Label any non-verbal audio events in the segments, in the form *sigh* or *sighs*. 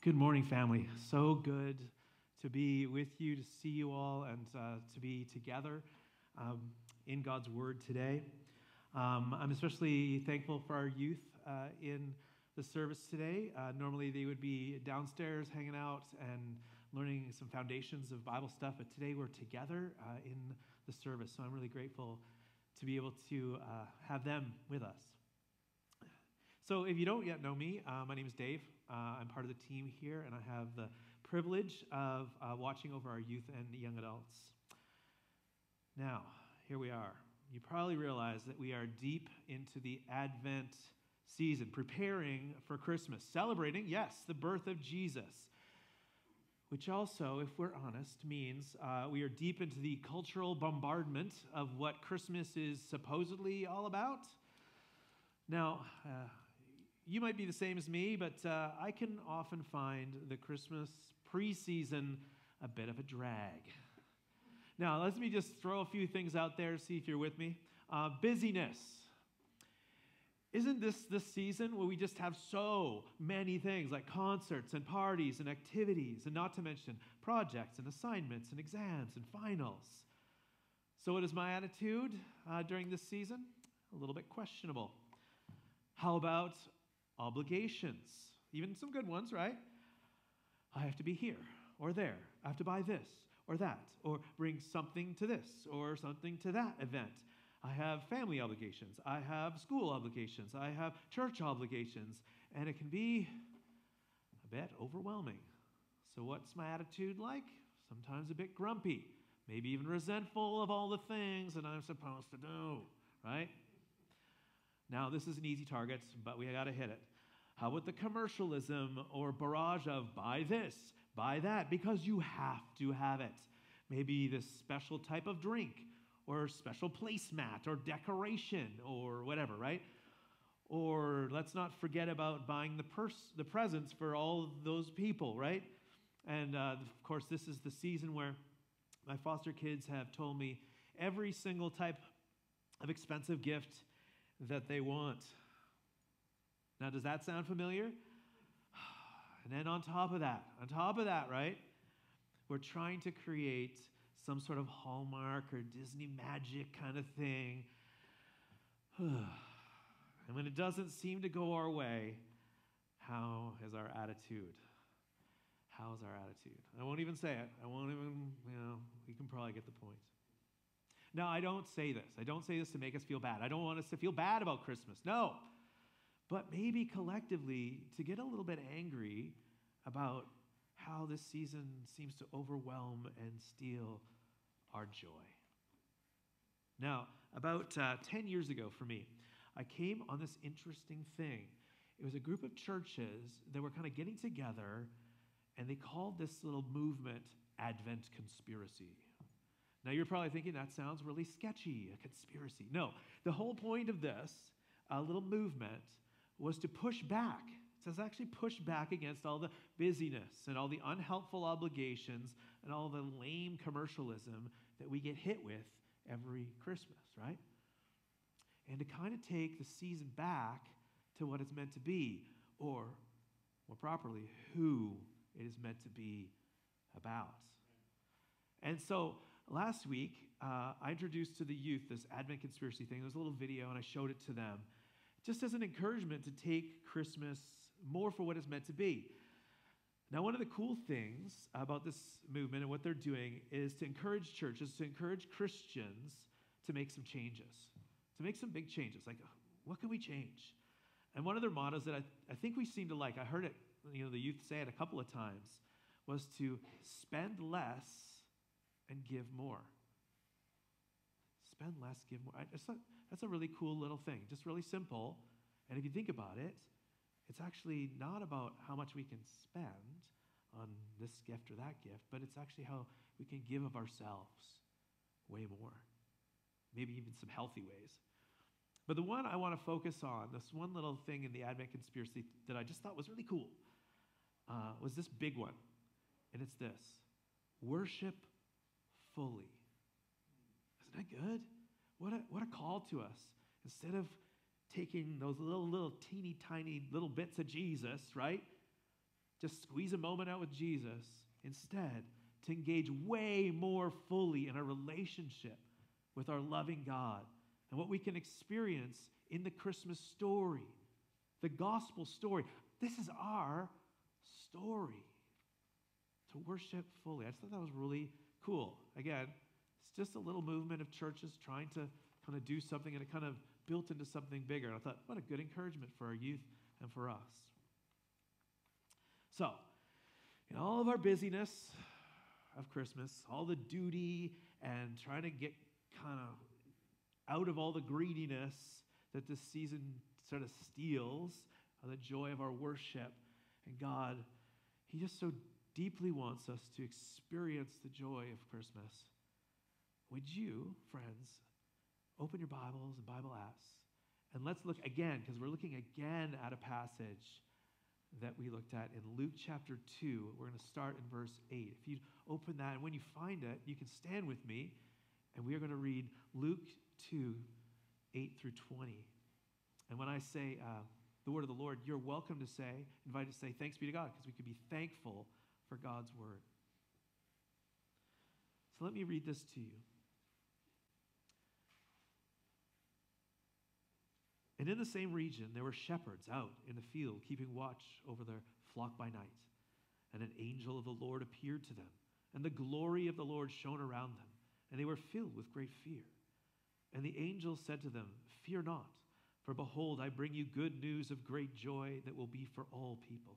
Good morning, family. So good to be with you, to see you all, and uh, to be together um, in God's Word today. Um, I'm especially thankful for our youth uh, in the service today. Uh, normally, they would be downstairs hanging out and learning some foundations of Bible stuff, but today we're together uh, in the service. So I'm really grateful to be able to uh, have them with us. So, if you don't yet know me, uh, my name is Dave. Uh, I'm part of the team here, and I have the privilege of uh, watching over our youth and young adults. Now, here we are. You probably realize that we are deep into the Advent season, preparing for Christmas, celebrating, yes, the birth of Jesus. Which also, if we're honest, means uh, we are deep into the cultural bombardment of what Christmas is supposedly all about. Now, uh, you might be the same as me, but uh, I can often find the Christmas preseason a bit of a drag. Now, let me just throw a few things out there, see if you're with me. Uh, busyness. Isn't this the season where we just have so many things like concerts and parties and activities, and not to mention projects and assignments and exams and finals? So, what is my attitude uh, during this season? A little bit questionable. How about obligations, even some good ones, right? I have to be here or there. I have to buy this or that, or bring something to this or something to that event. I have family obligations. I have school obligations. I have church obligations. And it can be a bit overwhelming. So, what's my attitude like? Sometimes a bit grumpy, maybe even resentful of all the things that I'm supposed to do, right? Now, this is an easy target, but we got to hit it. How about the commercialism or barrage of buy this, buy that, because you have to have it? Maybe this special type of drink or special placemat or decoration or whatever, right? Or let's not forget about buying the, pers- the presents for all those people, right? And uh, of course, this is the season where my foster kids have told me every single type of expensive gift that they want. Now, does that sound familiar? And then on top of that, on top of that, right, we're trying to create some sort of Hallmark or Disney magic kind of thing. *sighs* and when it doesn't seem to go our way, how is our attitude? How is our attitude? I won't even say it. I won't even, you know, you can probably get the point. Now, I don't say this. I don't say this to make us feel bad. I don't want us to feel bad about Christmas. No. But maybe collectively to get a little bit angry about how this season seems to overwhelm and steal our joy. Now, about uh, 10 years ago for me, I came on this interesting thing. It was a group of churches that were kind of getting together, and they called this little movement Advent Conspiracy. Now, you're probably thinking that sounds really sketchy, a conspiracy. No, the whole point of this uh, little movement was to push back. It says actually push back against all the busyness and all the unhelpful obligations and all the lame commercialism that we get hit with every Christmas, right? And to kind of take the season back to what it's meant to be, or more properly, who it is meant to be about. And so last week, uh, I introduced to the youth this Advent conspiracy thing. There was a little video, and I showed it to them just as an encouragement to take Christmas more for what it's meant to be. Now, one of the cool things about this movement and what they're doing is to encourage churches, to encourage Christians to make some changes, to make some big changes. Like, what can we change? And one of their mottos that I, I think we seem to like, I heard it, you know, the youth say it a couple of times, was to spend less and give more. Spend less, give more. Not, that's a really cool little thing, just really simple. And if you think about it, it's actually not about how much we can spend on this gift or that gift, but it's actually how we can give of ourselves way more. Maybe even some healthy ways. But the one I want to focus on, this one little thing in the Advent conspiracy that I just thought was really cool, uh, was this big one. And it's this worship fully. Isn't that good? What a, what a call to us. Instead of taking those little, little teeny tiny little bits of Jesus, right? Just squeeze a moment out with Jesus. Instead, to engage way more fully in our relationship with our loving God and what we can experience in the Christmas story, the gospel story. This is our story to worship fully. I just thought that was really cool. Again, it's just a little movement of churches trying to kind of do something and it kind of built into something bigger. And I thought, what a good encouragement for our youth and for us. So, in all of our busyness of Christmas, all the duty and trying to get kind of out of all the greediness that this season sort of steals, the joy of our worship, and God, He just so deeply wants us to experience the joy of Christmas. Would you, friends, open your Bibles and Bible apps and let's look again, because we're looking again at a passage that we looked at in Luke chapter 2. We're going to start in verse 8. If you open that, and when you find it, you can stand with me, and we are going to read Luke 2 8 through 20. And when I say uh, the word of the Lord, you're welcome to say, invited to say, thanks be to God, because we can be thankful for God's word. So let me read this to you. And in the same region, there were shepherds out in the field, keeping watch over their flock by night. And an angel of the Lord appeared to them, and the glory of the Lord shone around them, and they were filled with great fear. And the angel said to them, Fear not, for behold, I bring you good news of great joy that will be for all people.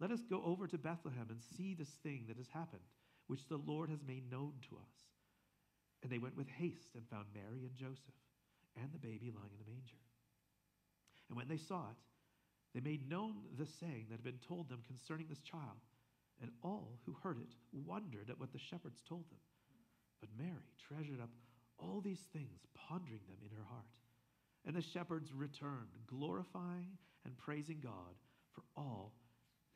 Let us go over to Bethlehem and see this thing that has happened, which the Lord has made known to us. And they went with haste and found Mary and Joseph and the baby lying in a manger. And when they saw it, they made known the saying that had been told them concerning this child. And all who heard it wondered at what the shepherds told them. But Mary treasured up all these things, pondering them in her heart. And the shepherds returned, glorifying and praising God for all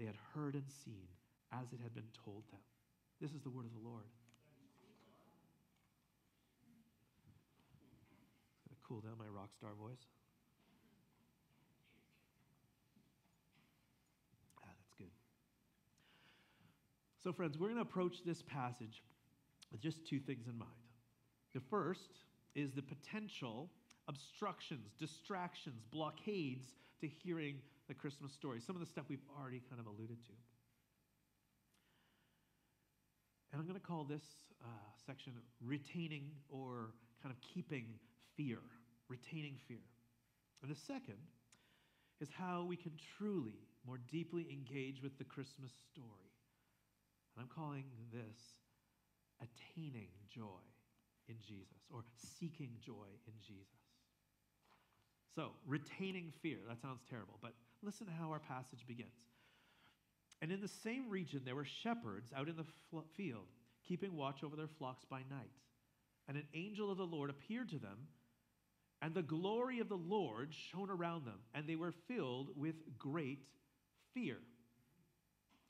they had heard and seen as it had been told them. This is the word of the Lord. Gonna cool down my rock star voice. Ah, that's good. So, friends, we're going to approach this passage with just two things in mind. The first is the potential obstructions, distractions, blockades to hearing the Christmas story. Some of the stuff we've already kind of alluded to. And I'm going to call this uh, section retaining or kind of keeping fear retaining fear. And the second is how we can truly, more deeply engage with the Christmas story. And I'm calling this attaining joy in Jesus or seeking joy in Jesus. So, retaining fear, that sounds terrible, but listen to how our passage begins. And in the same region, there were shepherds out in the field, keeping watch over their flocks by night. And an angel of the Lord appeared to them and the glory of the Lord shone around them, and they were filled with great fear.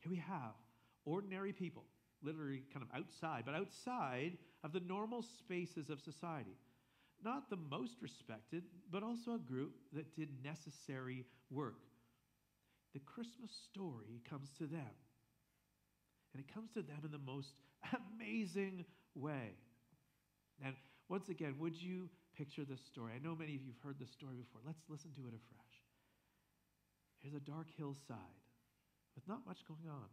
Here we have ordinary people, literally kind of outside, but outside of the normal spaces of society. Not the most respected, but also a group that did necessary work. The Christmas story comes to them. And it comes to them in the most *laughs* amazing way. And once again, would you picture this story. I know many of you have heard this story before. Let's listen to it afresh. Here's a dark hillside with not much going on,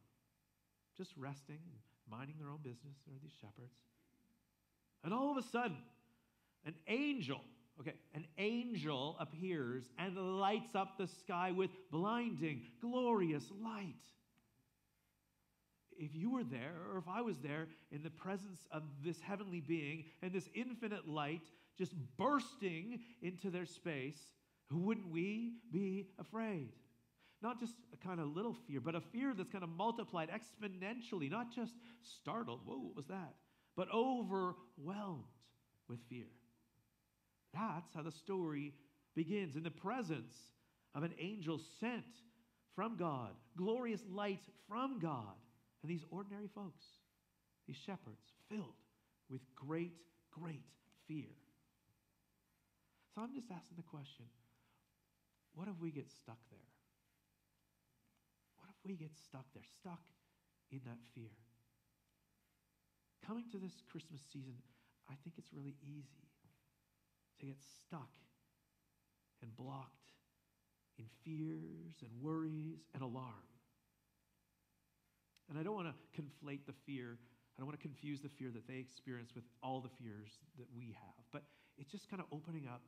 just resting and minding their own business. There are these shepherds. And all of a sudden, an angel, okay, an angel appears and lights up the sky with blinding, glorious light. If you were there, or if I was there in the presence of this heavenly being and this infinite light just bursting into their space, wouldn't we be afraid? not just a kind of little fear, but a fear that's kind of multiplied exponentially, not just startled, whoa, what was that? But overwhelmed with fear. That's how the story begins in the presence of an angel sent from God, glorious light from God, and these ordinary folks, these shepherds, filled with great, great fear. So I'm just asking the question what if we get stuck there? What if we get stuck there, stuck in that fear? Coming to this Christmas season, I think it's really easy to get stuck and blocked in fears and worries and alarm. And I don't want to conflate the fear. I don't want to confuse the fear that they experience with all the fears that we have. But it's just kind of opening up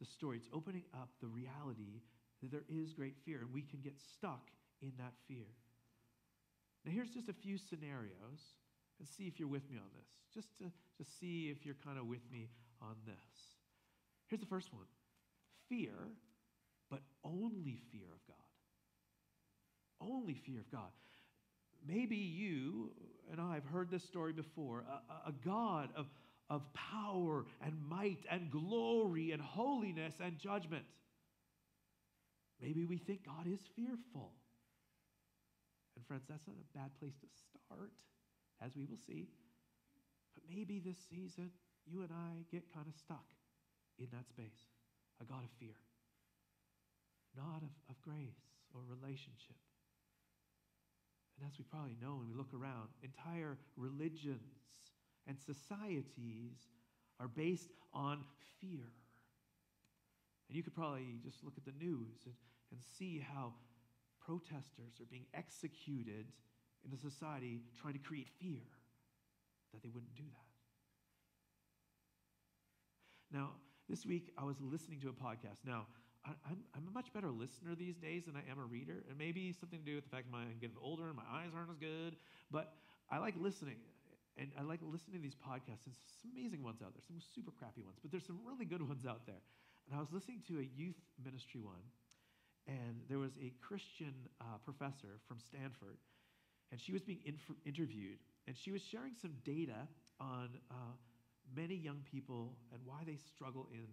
the story. It's opening up the reality that there is great fear and we can get stuck in that fear. Now, here's just a few scenarios and see if you're with me on this, just to, to see if you're kind of with me on this. Here's the first one fear, but only fear of God. Only fear of God. Maybe you and I have heard this story before a, a God of, of power and might and glory and holiness and judgment. Maybe we think God is fearful. And, friends, that's not a bad place to start, as we will see. But maybe this season, you and I get kind of stuck in that space a God of fear, not of, of grace or relationship. And as we probably know when we look around, entire religions and societies are based on fear. And you could probably just look at the news and, and see how protesters are being executed in a society trying to create fear that they wouldn't do that. Now, this week I was listening to a podcast. Now, I'm, I'm a much better listener these days than I am a reader, and maybe something to do with the fact that I'm getting older and my eyes aren't as good, but I like listening. And I like listening to these podcasts. There's some amazing ones out there, some super crappy ones, but there's some really good ones out there. And I was listening to a youth ministry one, and there was a Christian uh, professor from Stanford, and she was being inf- interviewed, and she was sharing some data on uh, many young people and why they struggle in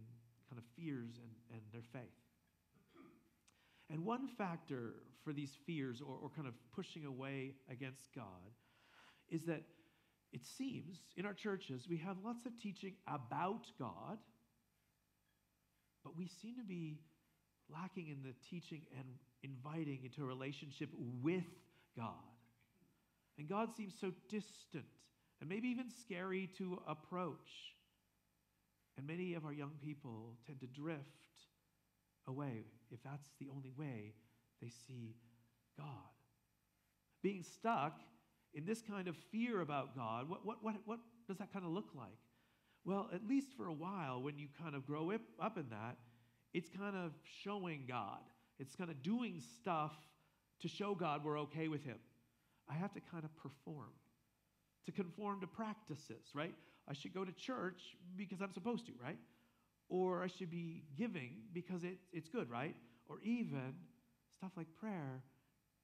kind of fears and, and their faith. And one factor for these fears or, or kind of pushing away against God is that it seems in our churches we have lots of teaching about God, but we seem to be lacking in the teaching and inviting into a relationship with God. And God seems so distant and maybe even scary to approach. And many of our young people tend to drift away if that's the only way they see God. Being stuck in this kind of fear about God, what, what, what, what does that kind of look like? Well, at least for a while, when you kind of grow up in that, it's kind of showing God. It's kind of doing stuff to show God we're okay with Him. I have to kind of perform, to conform to practices, right? I should go to church because I'm supposed to, right? Or I should be giving because it, it's good, right? Or even stuff like prayer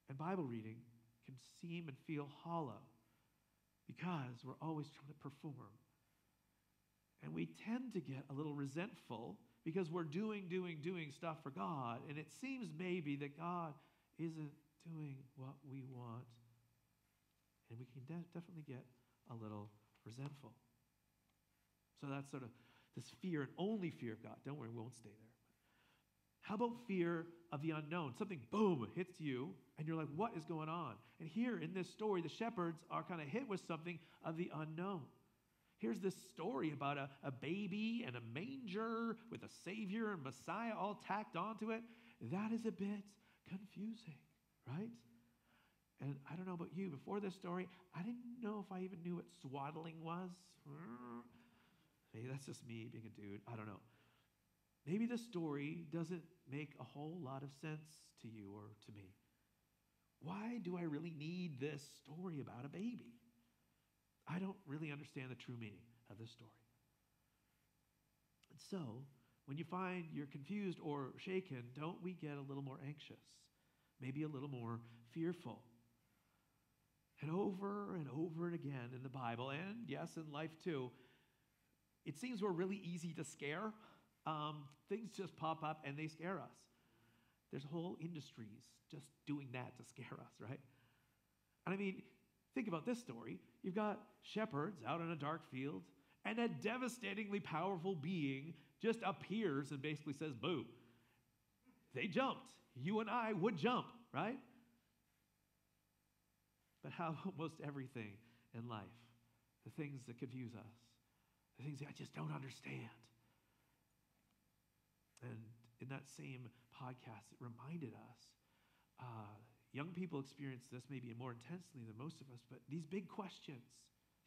and Bible reading can seem and feel hollow because we're always trying to perform. And we tend to get a little resentful because we're doing, doing, doing stuff for God, and it seems maybe that God isn't doing what we want. And we can de- definitely get a little resentful. So that's sort of this fear and only fear of God. Don't worry, we won't stay there. How about fear of the unknown? Something, boom, hits you, and you're like, what is going on? And here in this story, the shepherds are kind of hit with something of the unknown. Here's this story about a, a baby and a manger with a Savior and Messiah all tacked onto it. That is a bit confusing, right? And I don't know about you, before this story, I didn't know if I even knew what swaddling was. Hmm. Maybe that's just me being a dude. I don't know. Maybe the story doesn't make a whole lot of sense to you or to me. Why do I really need this story about a baby? I don't really understand the true meaning of this story. And so, when you find you're confused or shaken, don't we get a little more anxious? maybe a little more fearful. And over and over and again in the Bible, and yes, in life too, it seems we're really easy to scare. Um, things just pop up and they scare us. There's whole industries just doing that to scare us, right? And I mean, think about this story. You've got shepherds out in a dark field, and a devastatingly powerful being just appears and basically says, Boo. They jumped. You and I would jump, right? How *laughs* almost everything in life, the things that confuse us, the things that I just don't understand. And in that same podcast, it reminded us uh, young people experience this maybe more intensely than most of us, but these big questions,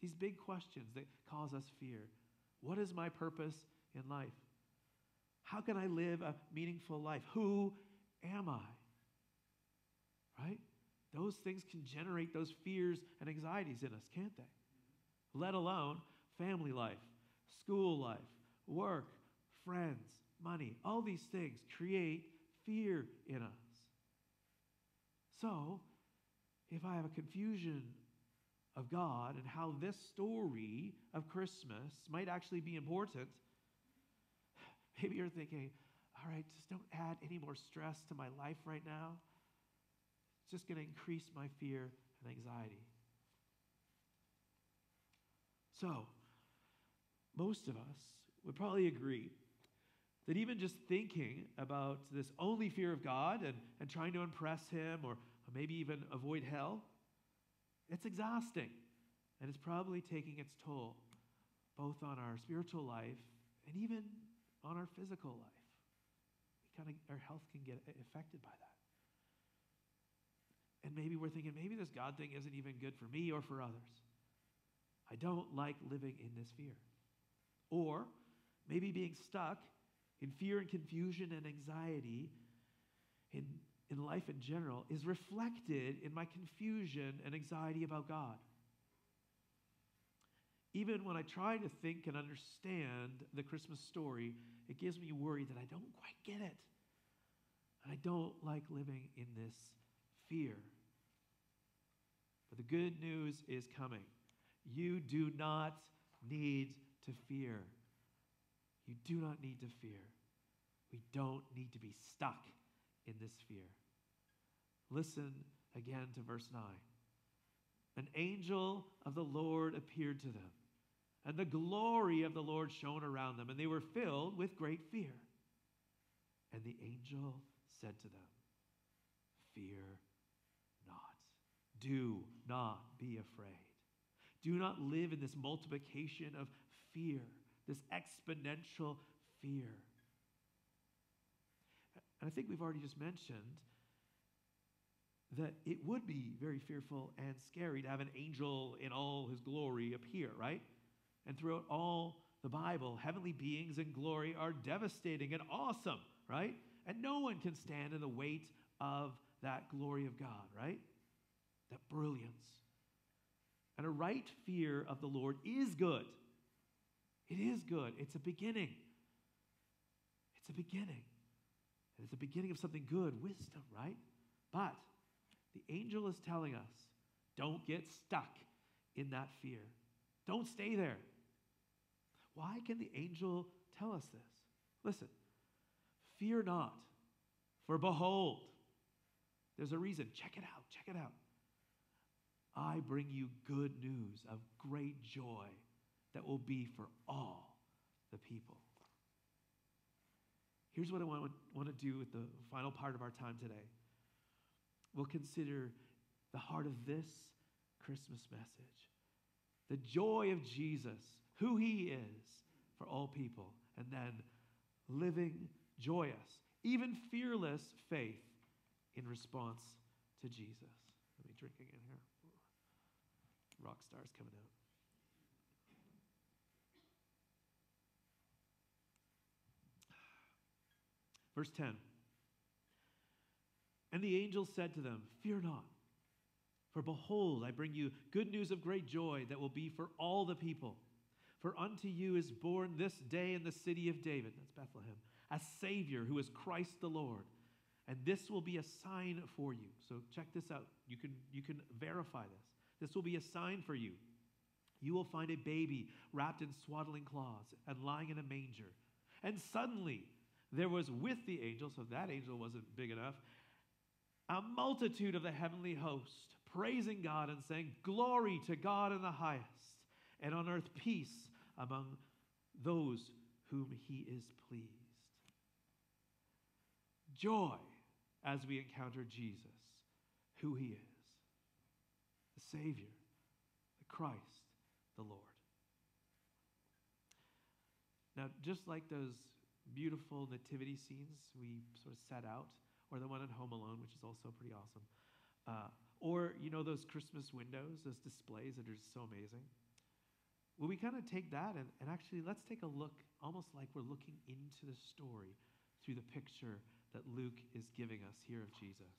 these big questions that cause us fear. What is my purpose in life? How can I live a meaningful life? Who am I? Right? Those things can generate those fears and anxieties in us, can't they? Let alone family life, school life, work, friends, money. All these things create fear in us. So, if I have a confusion of God and how this story of Christmas might actually be important, *sighs* maybe you're thinking, all right, just don't add any more stress to my life right now. It's just going to increase my fear and anxiety. So, most of us would probably agree that even just thinking about this only fear of God and, and trying to impress Him or, or maybe even avoid hell, it's exhausting. And it's probably taking its toll both on our spiritual life and even on our physical life kind of our health can get affected by that. And maybe we're thinking, maybe this God thing isn't even good for me or for others. I don't like living in this fear. Or maybe being stuck in fear and confusion and anxiety in, in life in general is reflected in my confusion and anxiety about God. Even when I try to think and understand the Christmas story, it gives me worry that I don't quite get it. And I don't like living in this fear. But the good news is coming. You do not need to fear. You do not need to fear. We don't need to be stuck in this fear. Listen again to verse 9. An angel of the Lord appeared to them and the glory of the Lord shone around them, and they were filled with great fear. And the angel said to them, Fear. Do not be afraid. Do not live in this multiplication of fear, this exponential fear. And I think we've already just mentioned that it would be very fearful and scary to have an angel in all his glory appear, right? And throughout all the Bible, heavenly beings in glory are devastating and awesome, right? And no one can stand in the weight of that glory of God, right? That brilliance. And a right fear of the Lord is good. It is good. It's a beginning. It's a beginning. And it's a beginning of something good, wisdom, right? But the angel is telling us don't get stuck in that fear. Don't stay there. Why can the angel tell us this? Listen, fear not, for behold, there's a reason. Check it out, check it out. I bring you good news of great joy that will be for all the people. Here's what I want, want to do with the final part of our time today. We'll consider the heart of this Christmas message the joy of Jesus who he is for all people, and then living joyous, even fearless faith in response to Jesus. Let me drink again here. Rock stars coming out. Verse 10 And the angel said to them, Fear not, for behold, I bring you good news of great joy that will be for all the people. For unto you is born this day in the city of David, that's Bethlehem, a Savior who is Christ the Lord. And this will be a sign for you. So check this out. You can, you can verify this. This will be a sign for you. You will find a baby wrapped in swaddling cloths and lying in a manger. And suddenly there was with the angel, so that angel wasn't big enough, a multitude of the heavenly host praising God and saying, Glory to God in the highest, and on earth peace among those whom he is pleased. Joy as we encounter Jesus, who he is, Savior, the Christ, the Lord. Now, just like those beautiful nativity scenes we sort of set out, or the one in Home Alone, which is also pretty awesome, uh, or you know those Christmas windows, those displays that are just so amazing. Well, we kind of take that and, and actually let's take a look, almost like we're looking into the story through the picture that Luke is giving us here of Jesus.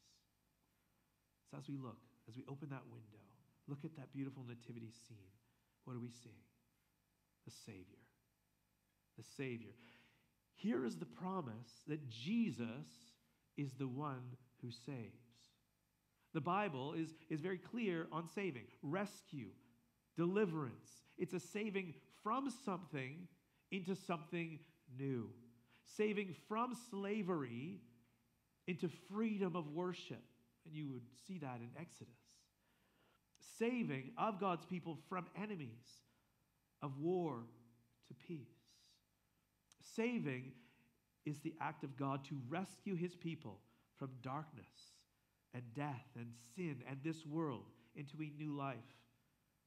So as we look, as we open that window, look at that beautiful nativity scene, what do we see? The Savior. The Savior. Here is the promise that Jesus is the one who saves. The Bible is, is very clear on saving rescue, deliverance. It's a saving from something into something new, saving from slavery into freedom of worship. And you would see that in Exodus. Saving of God's people from enemies, of war to peace. Saving is the act of God to rescue his people from darkness and death and sin and this world into a new life,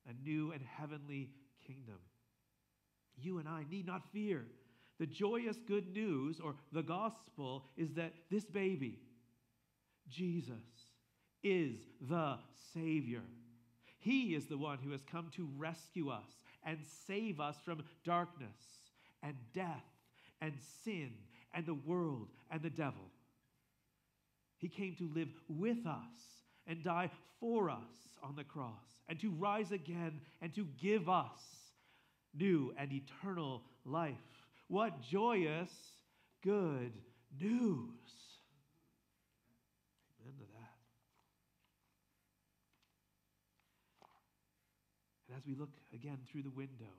a new and heavenly kingdom. You and I need not fear. The joyous good news or the gospel is that this baby, Jesus, is the Savior. He is the one who has come to rescue us and save us from darkness and death and sin and the world and the devil. He came to live with us and die for us on the cross and to rise again and to give us new and eternal life. What joyous, good news! Amen to that. As we look again through the window,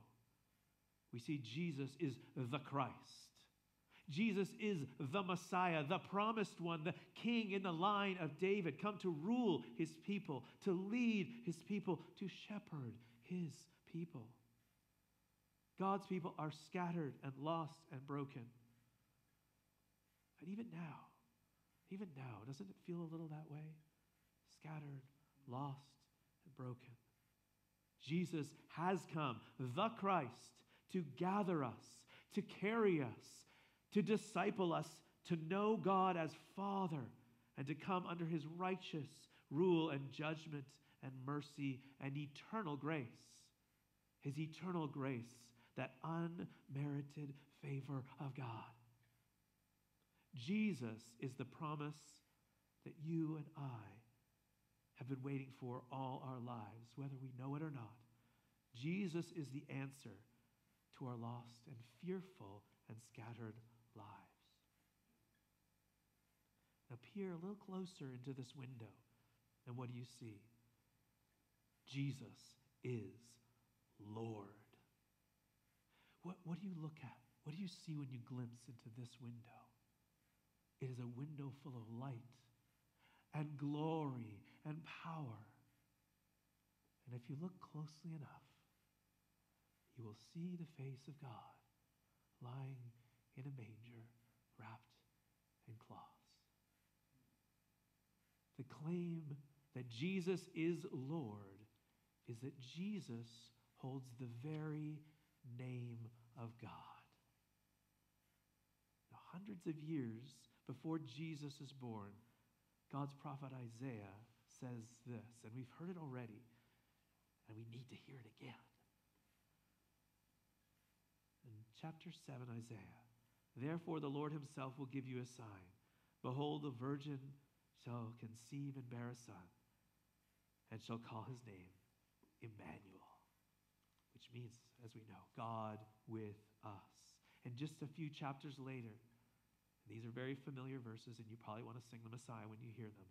we see Jesus is the Christ. Jesus is the Messiah, the promised one, the king in the line of David, come to rule his people, to lead his people, to shepherd his people. God's people are scattered and lost and broken. And even now, even now, doesn't it feel a little that way? Scattered, lost, and broken. Jesus has come, the Christ, to gather us, to carry us, to disciple us, to know God as Father, and to come under his righteous rule and judgment and mercy and eternal grace. His eternal grace, that unmerited favor of God. Jesus is the promise that you and I have been waiting for all our lives, whether we know it or not. Jesus is the answer to our lost and fearful and scattered lives. Now, peer a little closer into this window, and what do you see? Jesus is Lord. What, what do you look at? What do you see when you glimpse into this window? It is a window full of light and glory and power. And if you look closely enough, you will see the face of God lying in a manger wrapped in cloths. The claim that Jesus is Lord is that Jesus holds the very name of God. Now, hundreds of years before Jesus is born, God's prophet Isaiah says this, and we've heard it already, and we need to hear it again. In chapter 7, Isaiah, Therefore, the Lord himself will give you a sign. Behold, the virgin shall conceive and bear a son, and shall call his name Emmanuel, which means, as we know, God with us. And just a few chapters later, These are very familiar verses, and you probably want to sing the Messiah when you hear them.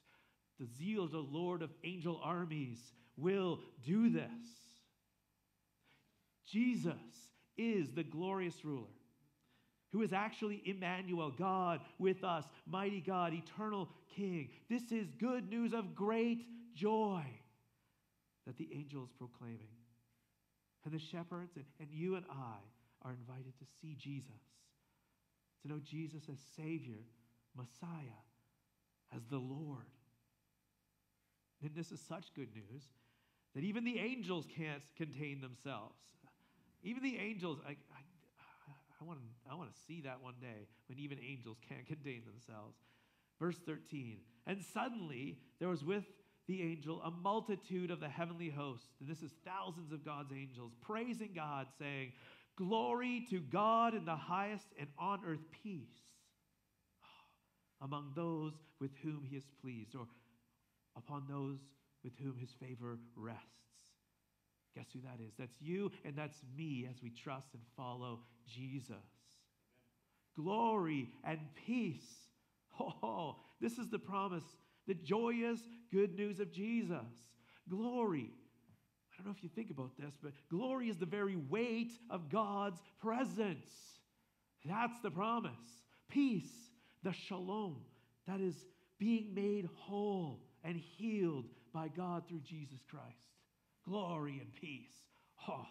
the zeal of the Lord of angel armies will do this. Jesus is the glorious ruler who is actually Emmanuel, God with us, mighty God, eternal King. This is good news of great joy that the angel is proclaiming. And the shepherds and, and you and I are invited to see Jesus, to know Jesus as Savior, Messiah, as the Lord. And this is such good news that even the angels can't contain themselves. Even the angels, I, I, I, want to, I want to see that one day when even angels can't contain themselves. Verse 13, and suddenly there was with the angel, a multitude of the heavenly host, and this is thousands of God's angels, praising God, saying, Glory to God in the highest, and on earth peace ah, among those with whom he is pleased, or upon those with whom his favor rests. Guess who that is? That's you and that's me as we trust and follow Jesus. Amen. Glory and peace. *laughs* Oh, this is the promise the joyous good news of Jesus. Glory. I don't know if you think about this, but glory is the very weight of God's presence. That's the promise. Peace, the shalom, that is being made whole and healed by God through Jesus Christ. Glory and peace. Oh.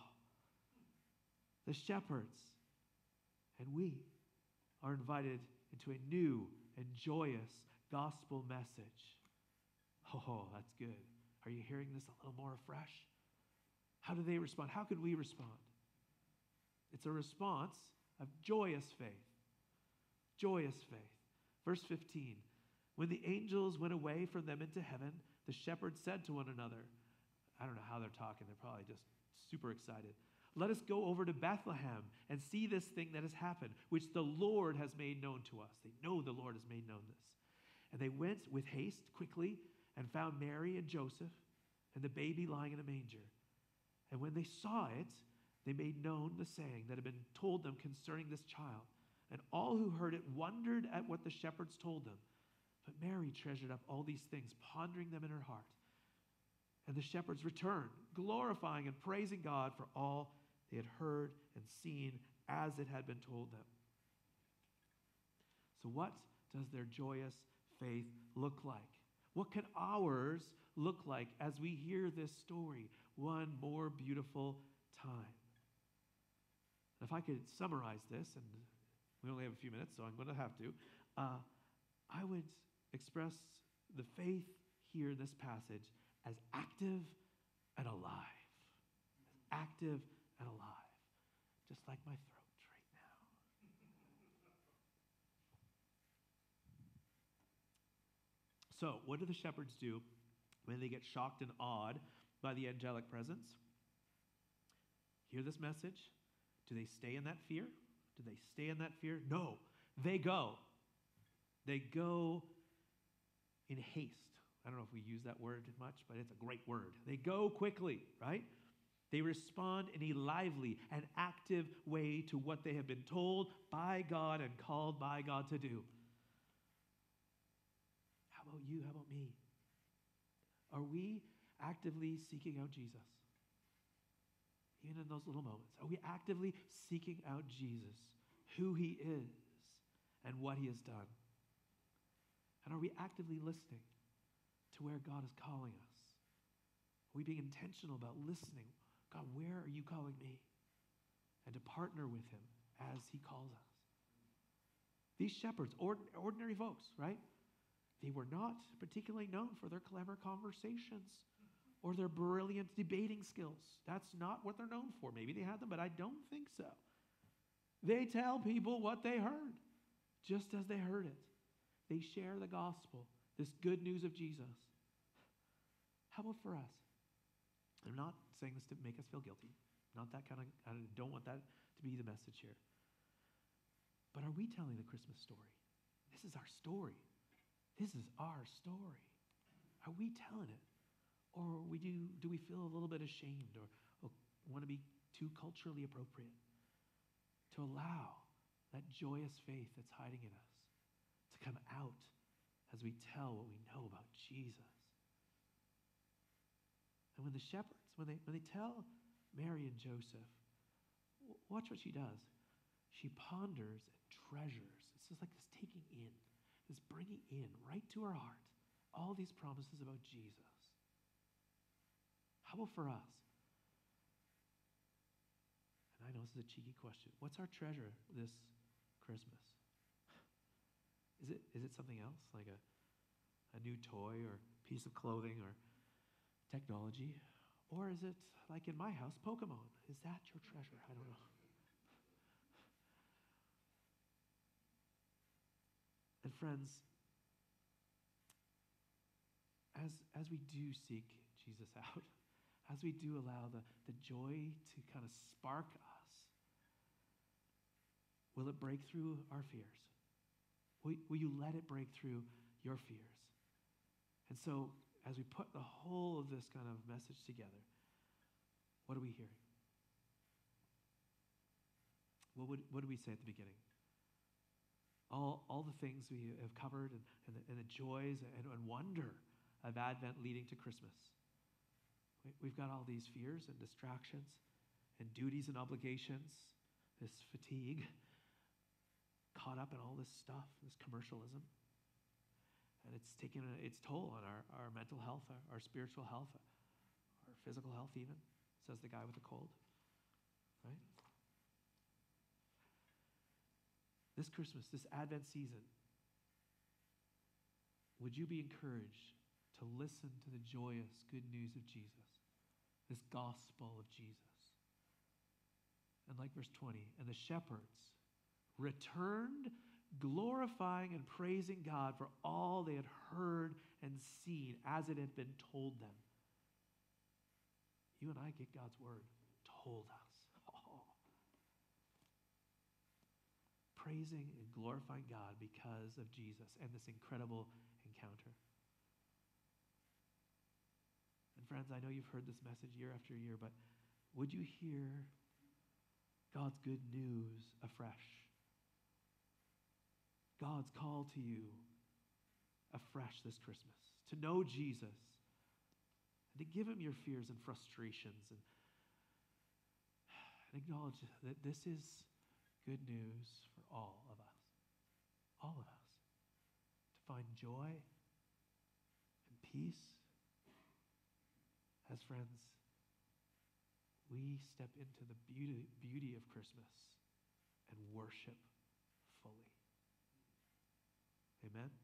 The shepherds and we are invited into a new and joyous gospel message. Oh, that's good. Are you hearing this a little more afresh? How do they respond? How could we respond? It's a response of joyous faith. Joyous faith. Verse 15 When the angels went away from them into heaven, the shepherds said to one another, I don't know how they're talking, they're probably just super excited. Let us go over to Bethlehem and see this thing that has happened, which the Lord has made known to us. They know the Lord has made known this. And they went with haste quickly and found Mary and Joseph and the baby lying in a manger. And when they saw it, they made known the saying that had been told them concerning this child. And all who heard it wondered at what the shepherds told them. But Mary treasured up all these things, pondering them in her heart. And the shepherds returned, glorifying and praising God for all they had heard and seen as it had been told them. So, what does their joyous faith look like? What can ours look like as we hear this story one more beautiful time? If I could summarize this, and we only have a few minutes, so I'm going to have to, uh, I would express the faith here this passage as active and alive. As active and alive, just like my throat. Right now. So, what do the shepherds do when they get shocked and awed by the angelic presence? Hear this message? Do they stay in that fear? Do they stay in that fear? No. They go. They go in haste. I don't know if we use that word much, but it's a great word. They go quickly, right? They respond in a lively and active way to what they have been told by God and called by God to do How about you? How about me? Are we actively seeking out Jesus? Even in those little moments, are we actively seeking out Jesus, who he is, and what he has done? And are we actively listening to where God is calling us? Are we being intentional about listening? God, where are you calling me? And to partner with him as he calls us. These shepherds, ordinary folks, right? They were not particularly known for their clever conversations or their brilliant debating skills. That's not what they're known for. Maybe they had them, but I don't think so. They tell people what they heard. just as they heard it. They share the gospel, this good news of Jesus. How about for us? I'm not saying this to make us feel guilty. Not that kind of, I don't want that to be the message here. But are we telling the Christmas story? This is our story. This is our story. Are we telling it? Or we do, do we feel a little bit ashamed or, or want to be too culturally appropriate to allow that joyous faith that's hiding in us come out as we tell what we know about Jesus? And when the shepherds, when they, when they tell Mary and Joseph, watch what she does. She ponders and treasures. It's just like this taking in, this bringing in right to her heart all these promises about Jesus. How about for us? And I know this is a cheeky question. What's our treasure this Christmas? Is it, is it something else, like a, a new toy or piece of clothing or technology? Or is it, like in my house, Pokemon? Is that your treasure? I don't know. *laughs* And friends, as, as we do seek Jesus out, *laughs* as we do allow the, the joy to kind of spark us, will it break through our fears? Will, will you let it break through your fears? And so as we put the whole of this kind of message together, what are we hearing? What, would, what did we say at the beginning? All, all the things we have covered and, and, the, and the joys and, and wonder of Advent leading to Christmas. We've got all these fears and distractions and duties and obligations, this fatigue, caught up in all this stuff, this commercialism. And it's taken its toll on our, our mental health, our, our spiritual health, our physical health, even, says the guy with the cold. Right? This Christmas, this Advent season, would you be encouraged to listen to the joyous good news of Jesus, this gospel of Jesus? And like verse 20, and the shepherds returned glorifying and praising God for all they had heard and seen as it had been told them. You and I get God's word told us. Oh. Praising and glorifying God because of Jesus and this incredible encounter. And friends, I know you've heard this message year after year, but would you hear God's good news afresh? God's call to you afresh this Christmas to know Jesus and to give him your fears and frustrations and, and acknowledge that this is good news for all of us. All of us. To find joy and peace as friends, we step into the beauty, beauty of Christmas and worship. Amen.